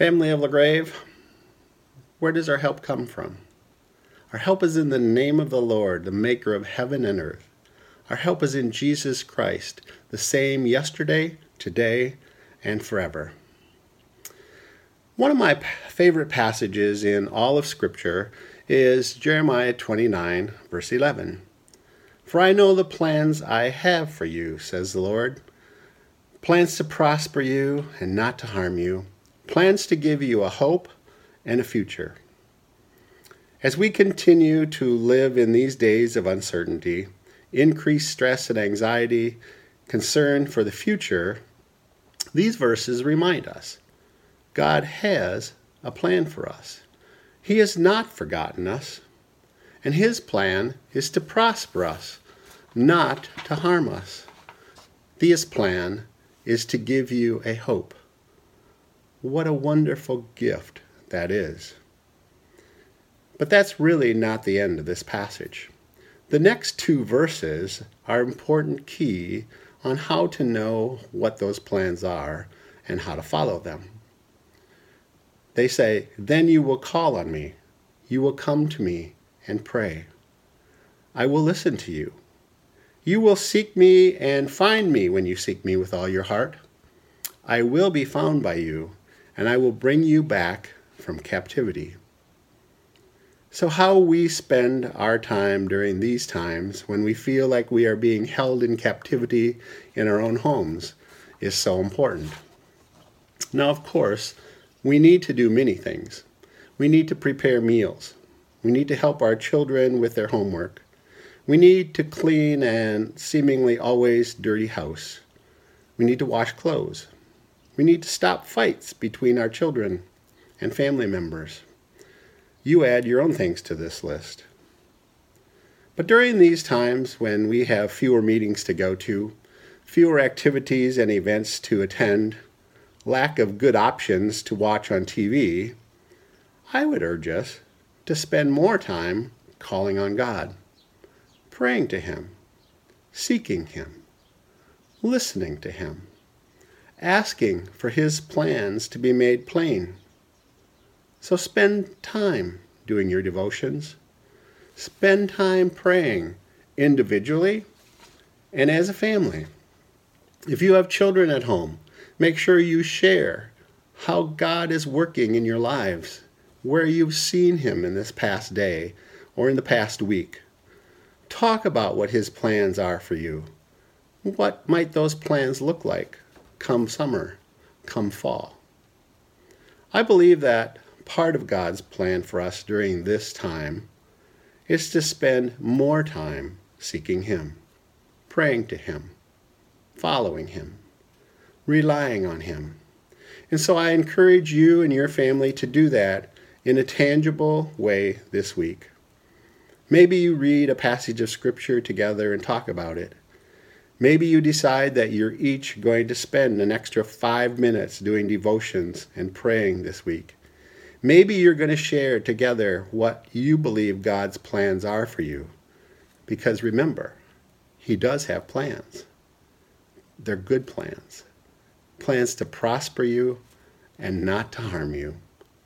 Family of LaGrave, where does our help come from? Our help is in the name of the Lord, the maker of heaven and earth. Our help is in Jesus Christ, the same yesterday, today, and forever. One of my favorite passages in all of Scripture is Jeremiah 29, verse 11. For I know the plans I have for you, says the Lord plans to prosper you and not to harm you, plans to give you a hope and a future. As we continue to live in these days of uncertainty, increased stress and anxiety, concern for the future, these verses remind us God has a plan for us. He has not forgotten us, and His plan is to prosper us, not to harm us. His plan is to give you a hope. What a wonderful gift that is. But that's really not the end of this passage. The next two verses are important key on how to know what those plans are and how to follow them. They say, Then you will call on me, you will come to me and pray. I will listen to you. You will seek me and find me when you seek me with all your heart. I will be found by you, and I will bring you back from captivity. So, how we spend our time during these times when we feel like we are being held in captivity in our own homes is so important. Now, of course, we need to do many things. We need to prepare meals. We need to help our children with their homework. We need to clean and seemingly always dirty house. We need to wash clothes. We need to stop fights between our children and family members. You add your own things to this list. But during these times when we have fewer meetings to go to, fewer activities and events to attend, lack of good options to watch on TV, I would urge us to spend more time calling on God praying to Him, seeking Him, listening to Him, asking for His plans to be made plain. So spend time doing your devotions. Spend time praying individually and as a family. If you have children at home, make sure you share how God is working in your lives, where you've seen Him in this past day or in the past week. Talk about what His plans are for you. What might those plans look like come summer, come fall? I believe that part of God's plan for us during this time is to spend more time seeking Him, praying to Him, following Him, relying on Him. And so I encourage you and your family to do that in a tangible way this week. Maybe you read a passage of Scripture together and talk about it. Maybe you decide that you're each going to spend an extra five minutes doing devotions and praying this week. Maybe you're going to share together what you believe God's plans are for you. Because remember, He does have plans. They're good plans. Plans to prosper you and not to harm you.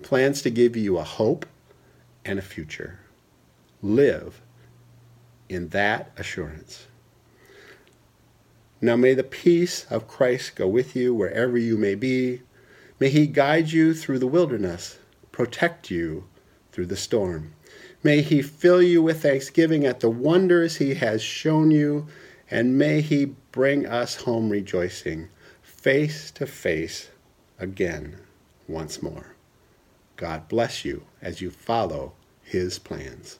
Plans to give you a hope and a future live in that assurance. Now may the peace of Christ go with you wherever you may be. May he guide you through the wilderness, protect you through the storm. May he fill you with thanksgiving at the wonders he has shown you, and may he bring us home rejoicing, face to face again once more. God bless you as you follow his plans.